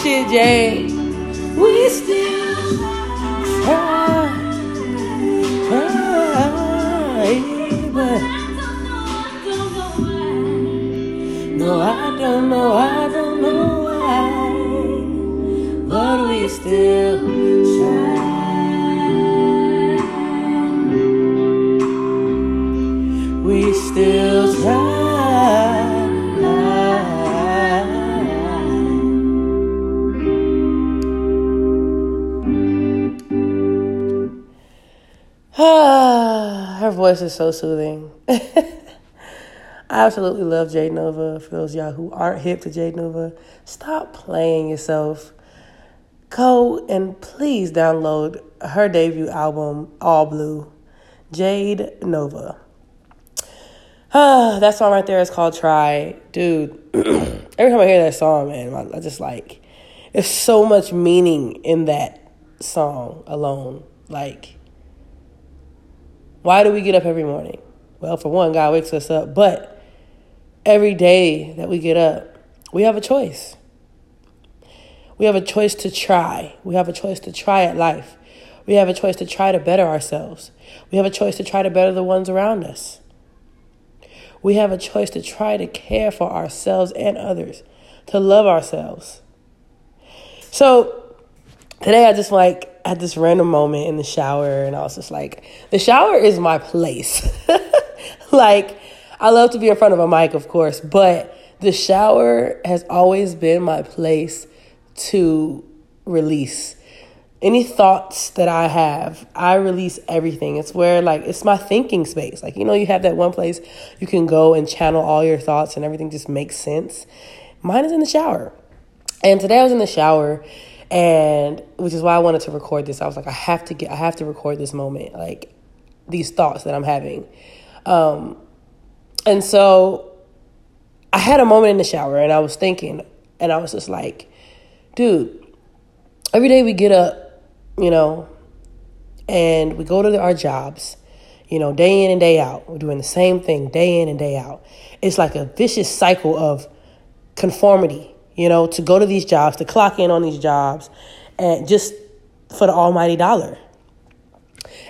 shit, Jay. We still try, but no, I don't know, I don't know why, but we still try. We still try. Her voice is so soothing. I absolutely love Jade Novah. For those y'all who aren't hip to Jade Novah, stop playing yourself. Go and please download her debut album, All Blue, Jade Novah. Ah, that song right there is called Try. Dude, every time I hear that song, man, I just like, there's so much meaning in that song alone. Like, why do we get up every morning? Well, for one, God wakes us up, but every day that we get up, we have a choice. We have a choice to try. We have a choice to try at life. We have a choice to try to better ourselves. We have a choice to try to better the ones around us. We have a choice to try to care for ourselves and others, to love ourselves. So today I just like had this random moment in the shower and I was just like, the shower is my place. like, I love to be in front of a mic, of course, but the shower has always been my place to release any thoughts that I have, I release everything. It's where like it's my thinking space. Like you know, you have that one place you can go and channel all your thoughts and everything just makes sense. Mine is in the shower. And today I was in the shower and which is why I wanted to record this. I was like I have to get I have to record this moment, like these thoughts that I'm having. Um and so I had a moment in the shower and I was thinking and I was just like, dude, every day we get up you know, and we go to our jobs, you know, day in and day out. We're doing the same thing day in and day out. It's like a vicious cycle of conformity, you know, to go to these jobs, to clock in on these jobs, and just for the almighty dollar.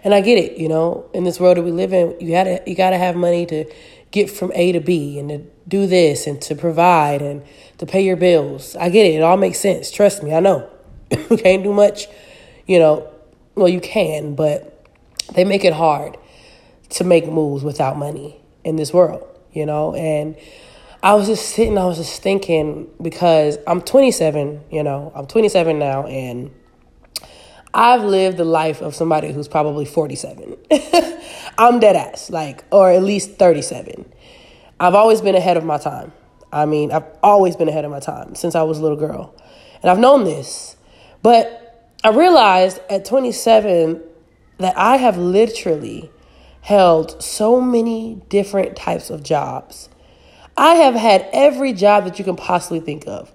And I get it, you know, in this world that we live in, you gotta you gotta have money to get from A to B and to do this and to provide and to pay your bills. I get it. It all makes sense. Trust me, I know. we can't do much you know, well, you can, but they make it hard to make moves without money in this world, you know? And I was just sitting, I was just thinking because I'm 27, you know, I'm 27 now, and I've lived the life of somebody who's probably 47. I'm dead ass, like, or at least 37. I've always been ahead of my time. I mean, I've always been ahead of my time since I was a little girl. And I've known this. But I realized at 27 that I have literally held so many different types of jobs. I have had every job that you can possibly think of,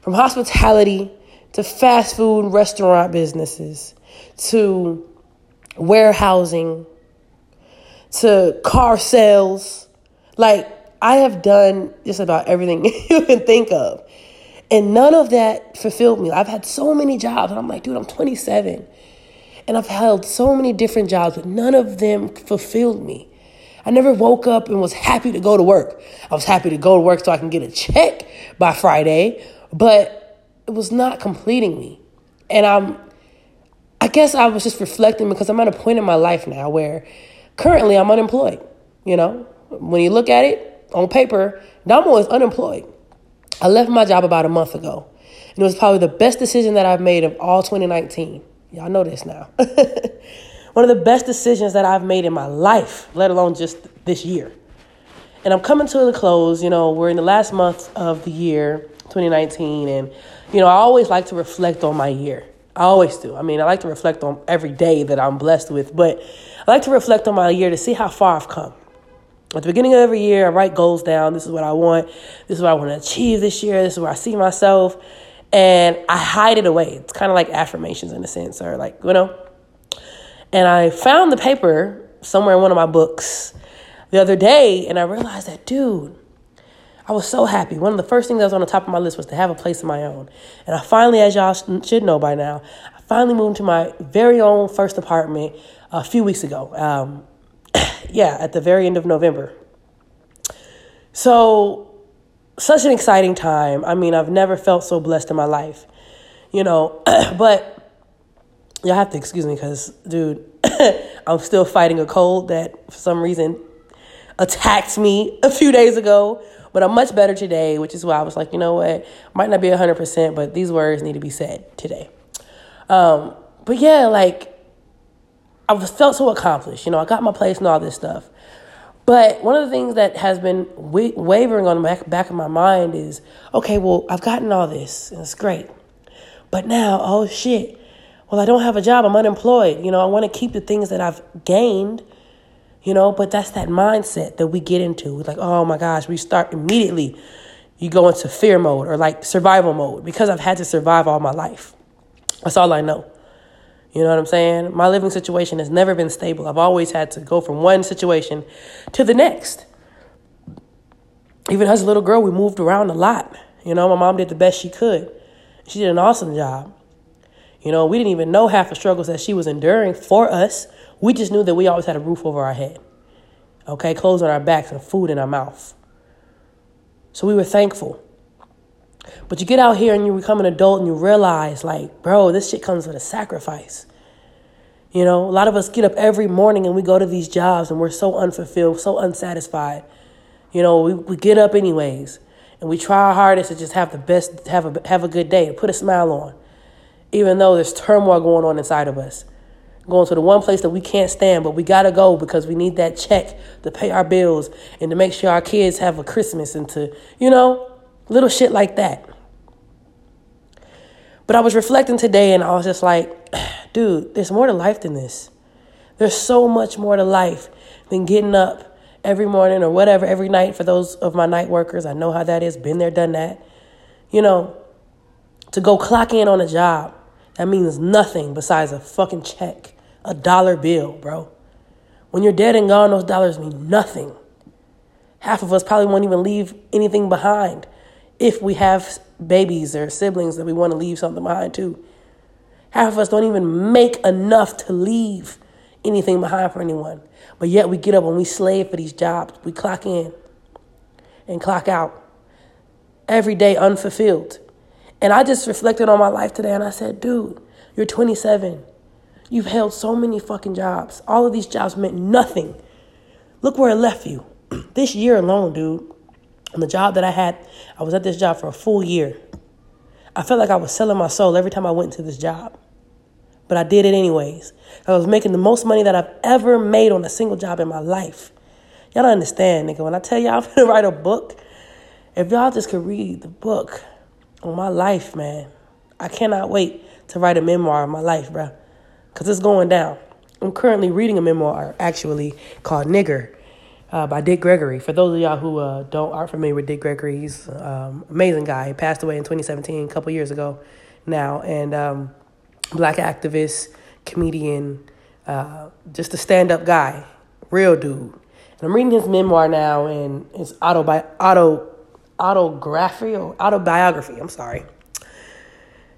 from hospitality to fast food restaurant businesses to warehousing to car sales. Like, I have done just about everything you can think of. And none of that fulfilled me. I've had so many jobs, and I'm like, dude, I'm 27. And I've held so many different jobs, but none of them fulfilled me. I never woke up and was happy to go to work. I was happy to go to work so I can get a check by Friday, but it was not completing me. And I'm, I guess I was just reflecting because I'm at a point in my life now where currently I'm unemployed. You know, when you look at it on paper, Damo is unemployed. I left my job about a month ago. And it was probably the best decision that I've made of all 2019. Y'all know this now. One of the best decisions that I've made in my life, let alone just this year. And I'm coming to the close. You know, we're in the last month of the year, 2019. And, you know, I always like to reflect on my year. I always do. I mean, I like to reflect on every day that I'm blessed with, but I like to reflect on my year to see how far I've come. At the beginning of every year, I write goals down. This is what I want. This is what I want to achieve this year. This is where I see myself. And I hide it away. It's kind of like affirmations in a sense, or like, you know. And I found the paper somewhere in one of my books the other day, and I realized that, dude, I was so happy. One of the first things that was on the top of my list was to have a place of my own. And I finally, as y'all should know by now, I finally moved to my very own first apartment a few weeks ago. Um, yeah, at the very end of November. So, such an exciting time. I mean, I've never felt so blessed in my life, you know, but y'all have to excuse me because, dude, I'm still fighting a cold that for some reason attacked me a few days ago. But I'm much better today, which is why I was like, you know what? Might not be 100%, but these words need to be said today. Um, but yeah, like, I felt so accomplished. You know, I got my place and all this stuff. But one of the things that has been wa- wavering on the back, back of my mind is okay, well, I've gotten all this, and it's great. But now, oh shit, well, I don't have a job, I'm unemployed. You know, I want to keep the things that I've gained you know, but that's that mindset that we get into. Like, oh my gosh, we start immediately. You go into fear mode or like survival mode because I've had to survive all my life. That's all I know. You know what I'm saying? My living situation has never been stable. I've always had to go from one situation to the next. Even as a little girl, we moved around a lot. You know, my mom did the best she could. She did an awesome job. You know, we didn't even know half the struggles that she was enduring for us. We just knew that we always had a roof over our head, okay, clothes on our backs, and food in our mouth. So we were thankful. But you get out here and you become an adult and you realize, like, bro, this shit comes with a sacrifice. You know, a lot of us get up every morning and we go to these jobs and we're so unfulfilled, so unsatisfied. You know, we, we get up anyways and we try our hardest to just have the best, have a, have a good day, put a smile on, even though there's turmoil going on inside of us going to the one place that we can't stand, but we got to go because we need that check to pay our bills and to make sure our kids have a Christmas and to, you know, little shit like that. But I was reflecting today and I was just like, dude, there's more to life than this. There's so much more to life than getting up every morning or whatever, every night for those of my night workers. I know how that is, been there, done that. You know, to go clock in on a job that means nothing besides a fucking check, a dollar bill, bro. When you're dead and gone, those dollars mean nothing. Half of us probably won't even leave anything behind if we have babies or siblings that we want to leave something behind too. Half of us don't even make enough to leave anything behind for anyone. But yet we get up and we slave for these jobs. We clock in and clock out every day unfulfilled. And I just reflected on my life today and I said, dude, you're 27. You've held so many fucking jobs. All of these jobs meant nothing. Look where it left you. this year alone, dude, on the job that I had, I was at this job for a full year. I felt like I was selling my soul every time I went into this job. But I did it anyways. I was making the most money that I've ever made on a single job in my life. Y'all don't understand, nigga. When I tell y'all I'm gonna write a book, if y'all just could read the book, on my life, man. I cannot wait to write a memoir of my life, bro, because it's going down. I'm currently reading a memoir, actually, called Nigger uh, by Dick Gregory. For those of y'all who uh, don't aren't familiar with Dick Gregory, he's um, amazing guy. He passed away in 2017, a couple years ago now, and um, black activist, comedian, uh, just a stand-up guy, real dude. And I'm reading his memoir now, and it's autobi- auto autography or autobiography. I'm sorry.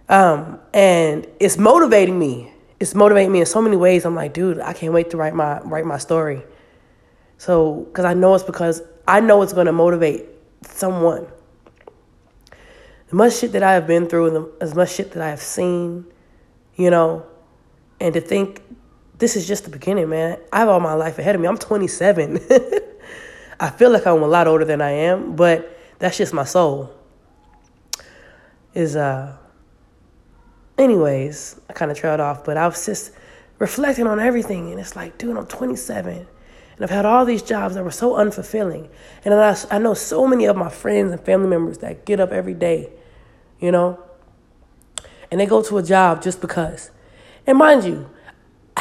Um, and it's motivating me. It's motivating me in so many ways. I'm like, dude, I can't wait to write my write my story. So, because I know it's because I know it's going to motivate someone. The much shit that I have been through, and as much shit that I have seen, you know, and to think this is just the beginning, man. I have all my life ahead of me. I'm 27. I feel like I'm a lot older than I am, but that's just my soul. Is uh anyways, I kind of trailed off, but I was just reflecting on everything and it's like, dude, I'm 27 and I've had all these jobs that were so unfulfilling. And I, I know so many of my friends and family members that get up every day, you know? and they go to a job just because. And mind you,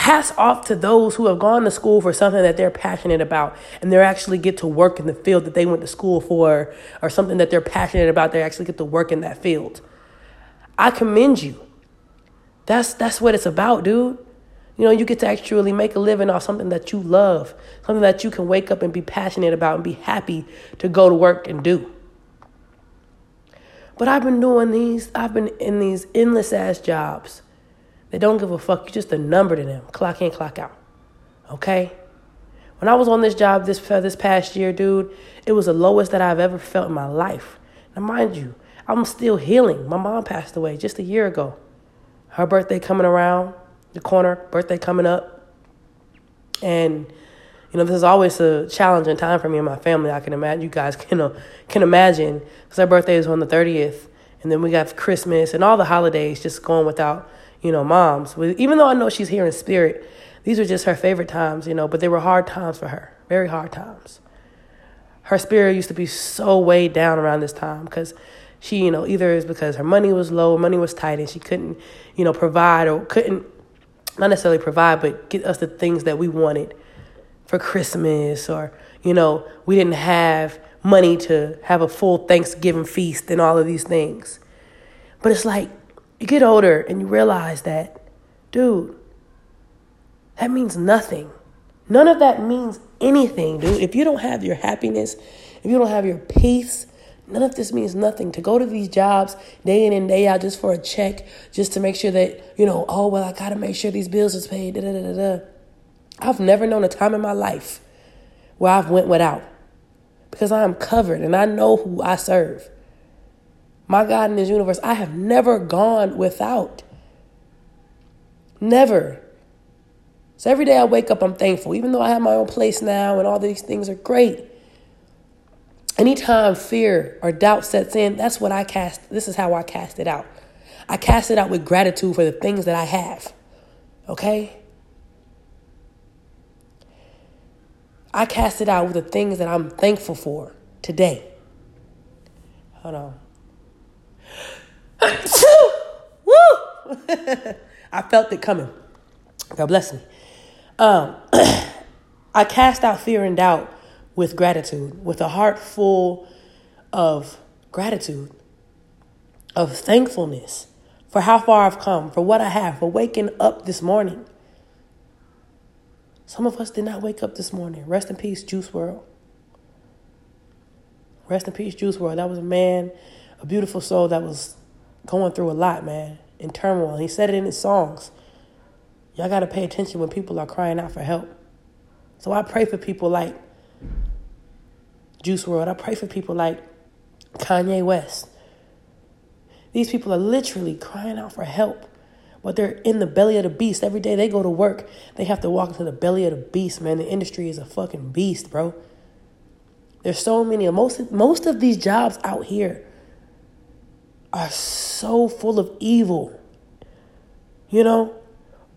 hats off to those who have gone to school for something that they're passionate about and they actually get to work in the field that they went to school for or something that they're passionate about they actually get to work in that field. I commend you. That's that's what it's about dude. You know you get to actually make a living off something that you love something that you can wake up and be passionate about and be happy to go to work and do. But i've been doing these i've been in these endless ass jobs they don't give a fuck. You're just a number to them. Clock in, clock out. Okay? When I was on this job this this past year, dude, it was the lowest that I've ever felt in my life. Now, mind you, I'm still healing. My mom passed away just a year ago. Her birthday coming around the corner, birthday coming up. And, you know, this is always a challenging time for me and my family. I can imagine, you guys can, uh, can imagine, because her birthday is on the 30th. And then we got Christmas and all the holidays just going without you know, moms. Even though I know she's here in spirit, these are just her favorite times, you know, but they were hard times for her, very hard times. Her spirit used to be so weighed down around this time because she, you know, either is because her money was low, money was tight, and she couldn't, you know, provide or couldn't, not necessarily provide, but get us the things that we wanted for Christmas or, you know, we didn't have money to have a full Thanksgiving feast and all of these things. But it's like, you get older and you realize that, dude, that means nothing. None of that means anything, dude. If you don't have your happiness, if you don't have your peace, none of this means nothing. To go to these jobs day in and day out just for a check, just to make sure that, you know, oh, well, I got to make sure these bills is paid. Da, da, da, da. I've never known a time in my life where I've went without because I am covered and I know who I serve my God in this universe, I have never gone without. Never. So every day I wake up, I'm thankful. Even though I have my own place now and all these things are great. Anytime fear or doubt sets in, that's what I cast. This is how I cast it out. I cast it out with gratitude for the things that I have. Okay? I cast it out with the things that I'm thankful for today. Hold on. Woo! I felt it coming. God bless me. Um, I cast out fear and doubt with gratitude, with a heart full of gratitude, of thankfulness for how far I've come, for what I have, for waking up this morning. Some of us did not wake up this morning. Rest in peace, Juice WRLD. Rest in peace, Juice WRLD. That was a man, a beautiful soul that was going through a lot, man, in turmoil. He said it in his songs. Y'all got to pay attention when people are crying out for help. So I pray for people like Juice WRLD. I pray for people like Kanye West. These people are literally crying out for help, but they're in the belly of the beast. Every day they go to work, they have to walk into the belly of the beast, man. The industry is a fucking beast, bro. There's so many. Most most of these jobs out here are so full of evil. You know?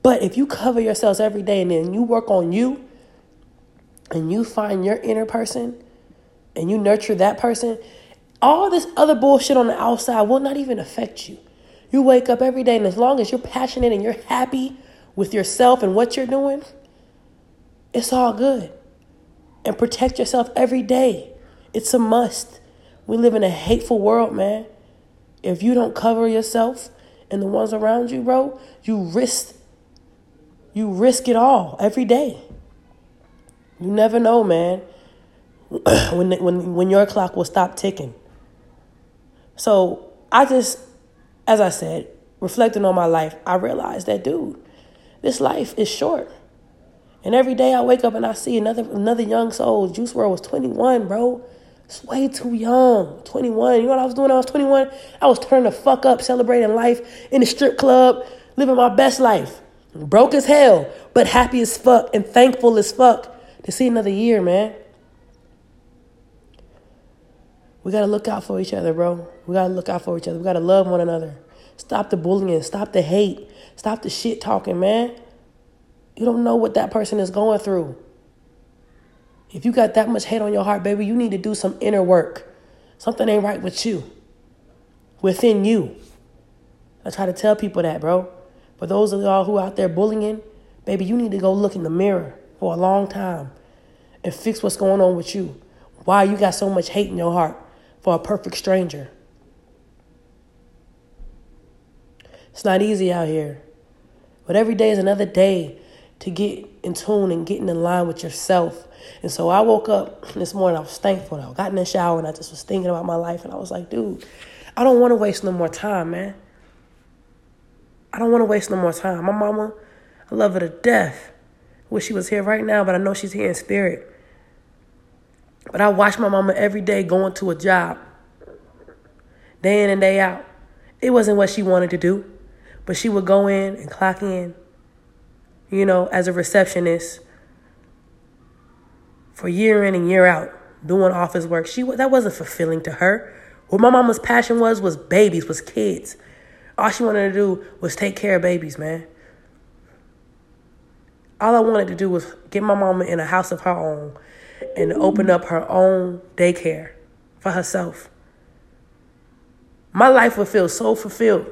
But if you cover yourselves every day and then you work on you and you find your inner person and you nurture that person, all this other bullshit on the outside will not even affect you. You wake up every day, and as long as you're passionate and you're happy with yourself and what you're doing, it's all good. And protect yourself every day. It's a must. We live in a hateful world, man. If you don't cover yourself and the ones around you, bro, you risk you risk it all every day. You never know, man. when when when your clock will stop ticking. So I just, as I said, reflecting on my life, I realized that, dude, this life is short. And every day I wake up and I see another another young soul. Juice WRLD was 21, bro. It's way too young. 21. You know what I was doing I was 21? I was turning the fuck up, celebrating life in the strip club, living my best life. Broke as hell, but happy as fuck and thankful as fuck to see another year, man. We gotta look out for each other, bro. We gotta look out for each other. We gotta love one another. Stop the bullying. Stop the hate. Stop the shit talking, man. You don't know what that person is going through. If you got that much hate on your heart, baby, you need to do some inner work. Something ain't right with you, within you. I try to tell people that, bro. But those of y'all who out there bullying, baby, you need to go look in the mirror for a long time and fix what's going on with you. Why you got so much hate in your heart for a perfect stranger? It's not easy out here. But every day is another day to get in tune and getting in line with yourself. And so I woke up this morning, I was thankful. I got in the shower and I just was thinking about my life. And I was like, dude, I don't want to waste no more time, man. I don't want to waste no more time. My mama, I love her to death. Wish she was here right now, but I know she's here in spirit. But I watch my mama every day going to a job, day in and day out. It wasn't what she wanted to do, but she would go in and clock in, you know, as a receptionist for year in and year out, doing office work. She that wasn't fulfilling to her. What my mama's passion was was babies, was kids. All she wanted to do was take care of babies, man. All I wanted to do was get my mama in a house of her own and open up her own daycare for herself. My life would feel so fulfilled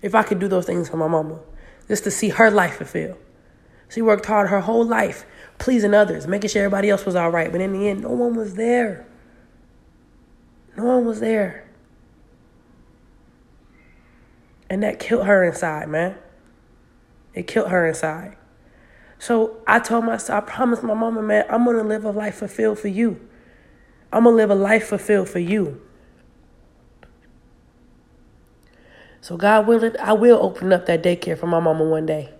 if I could do those things for my mama, just to see her life fulfilled. She worked hard her whole life, pleasing others, making sure everybody else was all right. But in the end, no one was there. No one was there. And that killed her inside, man. It killed her inside. So I told myself, I promised my mama, man, I'm gonna live a life fulfilled for you. I'm gonna live a life fulfilled for you. So God willing, I will open up that daycare for my mama one day.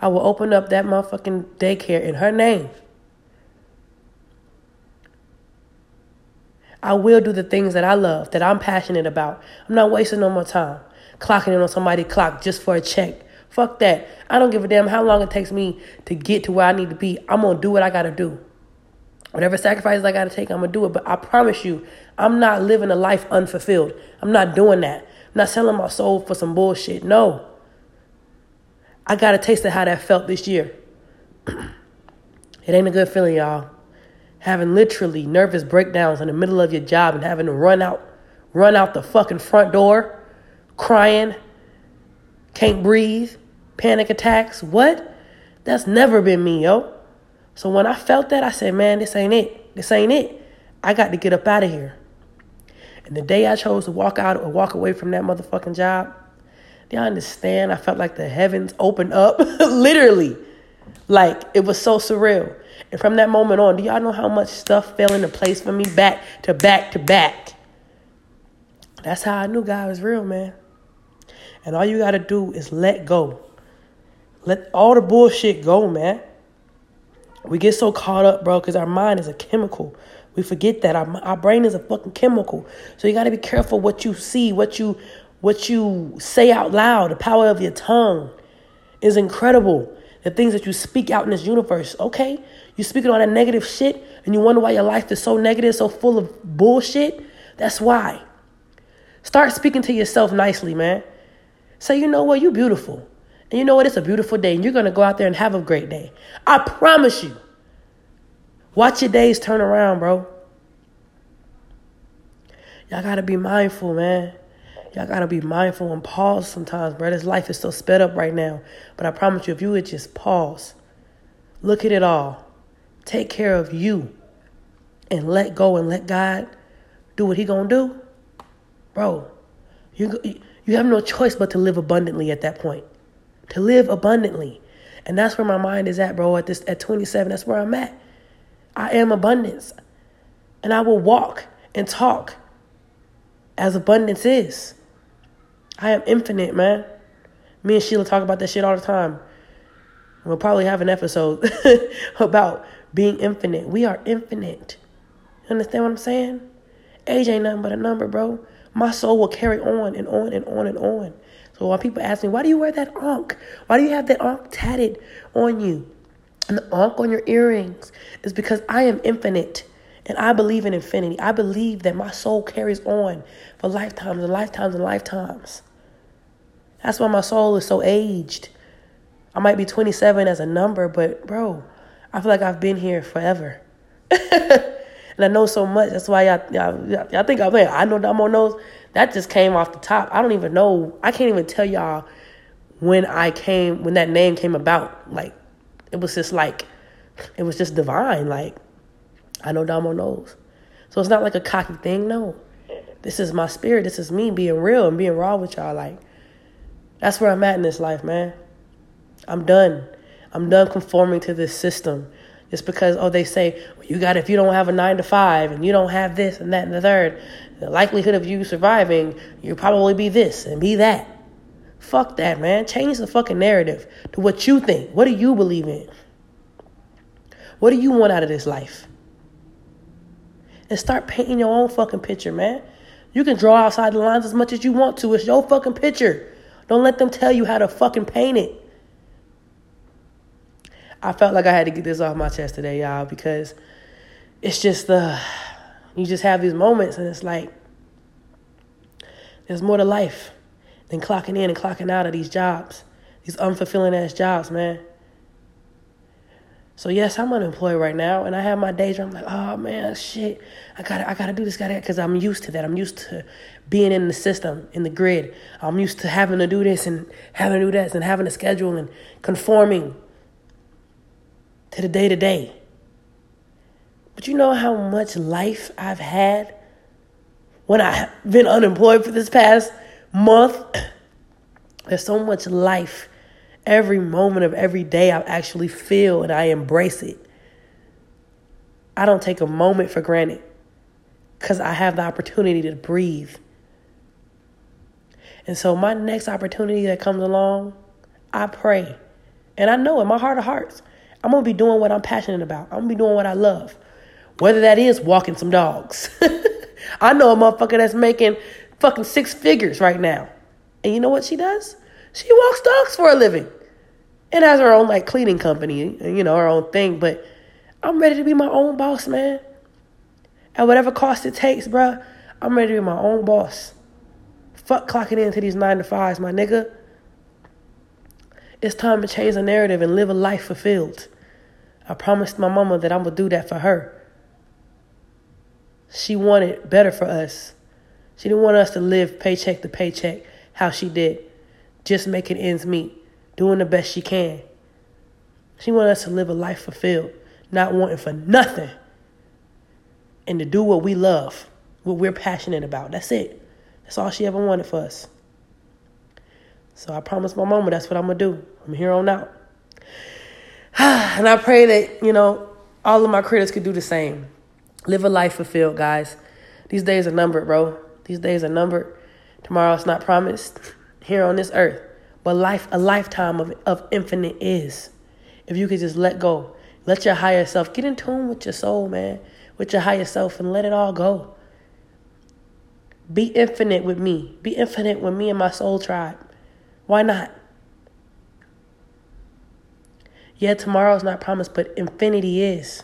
I will open up that motherfucking daycare in her name. I will do the things that I love, that I'm passionate about. I'm not wasting no more time clocking in on somebody's clock just for a check. Fuck that. I don't give a damn how long it takes me to get to where I need to be. I'm going to do what I got to do. Whatever sacrifices I got to take, I'm going to do it. But I promise you, I'm not living a life unfulfilled. I'm not doing that. Not selling my soul for some bullshit. No. I got a taste of how that felt this year. it ain't a good feeling, y'all. Having literally nervous breakdowns in the middle of your job and having to run out, run out the fucking front door crying, can't breathe, panic attacks. What? That's never been me, yo. So when I felt that, I said, man, this ain't it. This ain't it. I got to get up out of here. And the day I chose to walk out or walk away from that motherfucking job, do y'all understand? I felt like the heavens opened up, literally. Like it was so surreal. And from that moment on, do y'all know how much stuff fell into place for me back to back to back? That's how I knew God was real, man. And all you got to do is let go. Let all the bullshit go, man. We get so caught up, bro, because our mind is a chemical. We forget that our, our brain is a fucking chemical. So you got to be careful what you see, what you what you say out loud. The power of your tongue is incredible. The things that you speak out in this universe, okay? You speaking all that negative shit and you wonder why your life is so negative, so full of bullshit. That's why. Start speaking to yourself nicely, man. Say, you know what, you beautiful. And you know what, it's a beautiful day, and you're gonna go out there and have a great day. I promise you. Watch your days turn around, bro. Y'all gotta be mindful, man. Y'all gotta be mindful and pause sometimes, bro. This life is so sped up right now. But I promise you, if you would just pause, look at it all, take care of you, and let go and let God do what He gonna do, bro. You you have no choice but to live abundantly at that point. To live abundantly. And that's where my mind is at, bro. At this at 27, that's where I'm at. I am abundance. And I will walk and talk as abundance is. I am infinite, man. Me and Sheila talk about that shit all the time. We'll probably have an episode about being infinite. We are infinite. You understand what I'm saying? Age ain't nothing but a number, bro my soul will carry on and on and on and on. So when people ask me, why do you wear that ankh? Why do you have that ankh tatted on you? And the ankh on your earrings is because I am infinite and I believe in infinity. I believe that my soul carries on for lifetimes and lifetimes and lifetimes. That's why my soul is so aged. I might be 27 as a number, but bro, I feel like I've been here forever. And I know so much. That's why y'all, y'all, y'all think I'm there. I know on those. that just came off the top. I don't even know. I can't even tell y'all when I came, when that name came about. Like, it was just like, it was just divine. Like, I know Damo knows. So it's not like a cocky thing. No. This is my spirit. This is me being real and being raw with y'all. Like, that's where I'm at in this life, man. I'm done. I'm done conforming to this system. It's because, oh, they say, well, you got, if you don't have a nine to five and you don't have this and that and the third, the likelihood of you surviving, you'll probably be this and be that. Fuck that, man. Change the fucking narrative to what you think. What do you believe in? What do you want out of this life? And start painting your own fucking picture, man. You can draw outside the lines as much as you want to. It's your fucking picture. Don't let them tell you how to fucking paint it. I felt like I had to get this off my chest today, y'all, because it's just the uh, you just have these moments and it's like there's more to life than clocking in and clocking out of these jobs. These unfulfilling ass jobs, man. So yes, I'm unemployed right now, and I have my days where I'm like, oh man, shit, I gotta, I gotta do this, gotta, that, because I'm used to that. I'm used to being in the system, in the grid. I'm used to having to do this and having to do that and having a schedule and conforming to the day to day. But you know how much life I've had when I've been unemployed for this past month? There's so much life every moment of every day I actually feel and I embrace it. I don't take a moment for granted because I have the opportunity to breathe. And so, my next opportunity that comes along, I pray. And I know in my heart of hearts, I'm going to be doing what I'm passionate about. I'm going to be doing what I love. Whether that is walking some dogs. I know a motherfucker that's making fucking six figures right now. And you know what she does? She walks dogs for a living and has her own like cleaning company, you know, her own thing. But I'm ready to be my own boss, man. At whatever cost it takes, bruh, I'm ready to be my own boss. Fuck clocking into these nine to fives, my nigga. It's time to change the narrative and live a life fulfilled. I promised my mama that I'm gonna do that for her. She wanted better for us. She didn't want us to live paycheck to paycheck how she did, just making ends meet, doing the best she can. She wanted us to live a life fulfilled, not wanting for nothing, and to do what we love, what we're passionate about. That's it. That's all she ever wanted for us. So I promised my mama that's what I'm going to do. I'm here on out. and I pray that, you know, all of my critics could do the same. Live a life fulfilled, guys. These days are numbered, bro. These days are numbered. Tomorrow is not promised here on this earth. But life, a lifetime of, of infinite is. If you could just let go, let your higher self get in tune with your soul, man, with your higher self, and let it all go. Be infinite with me. Be infinite with me and my soul tribe. Why not? Yeah, tomorrow's not promised, but infinity is.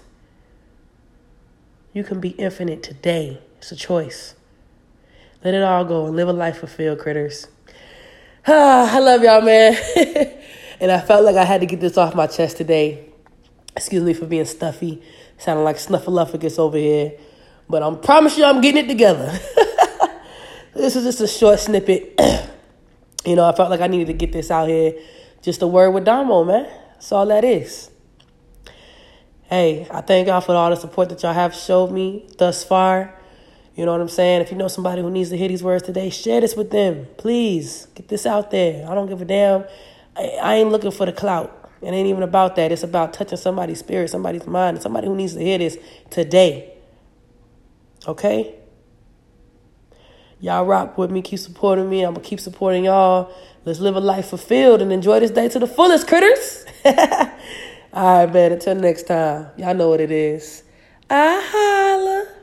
You can be infinite today. It's a choice. Let it all go and live a life fulfilled, critters. Ah, I love y'all, man. and I felt like I had to get this off my chest today. Excuse me for being stuffy. Sounding like snuffleupagus over here. But I promise you I'm getting it together. this is just a short snippet. you know, I felt like I needed to get this out here. Just a word with Damo, man. That's all that is. Hey, I thank y'all for all the support that y'all have showed me thus far. You know what I'm saying? If you know somebody who needs to hear these words today, share this with them. Please get this out there. I don't give a damn. I, I ain't looking for the clout. It ain't even about that. It's about touching somebody's spirit, somebody's mind, somebody who needs to hear this today. Okay? Y'all rock with me. Keep supporting me. I'm going to keep supporting y'all. Let's live a life fulfilled and enjoy this day to the fullest, critters. All right, man. Until next time. Y'all know what it is. I holla.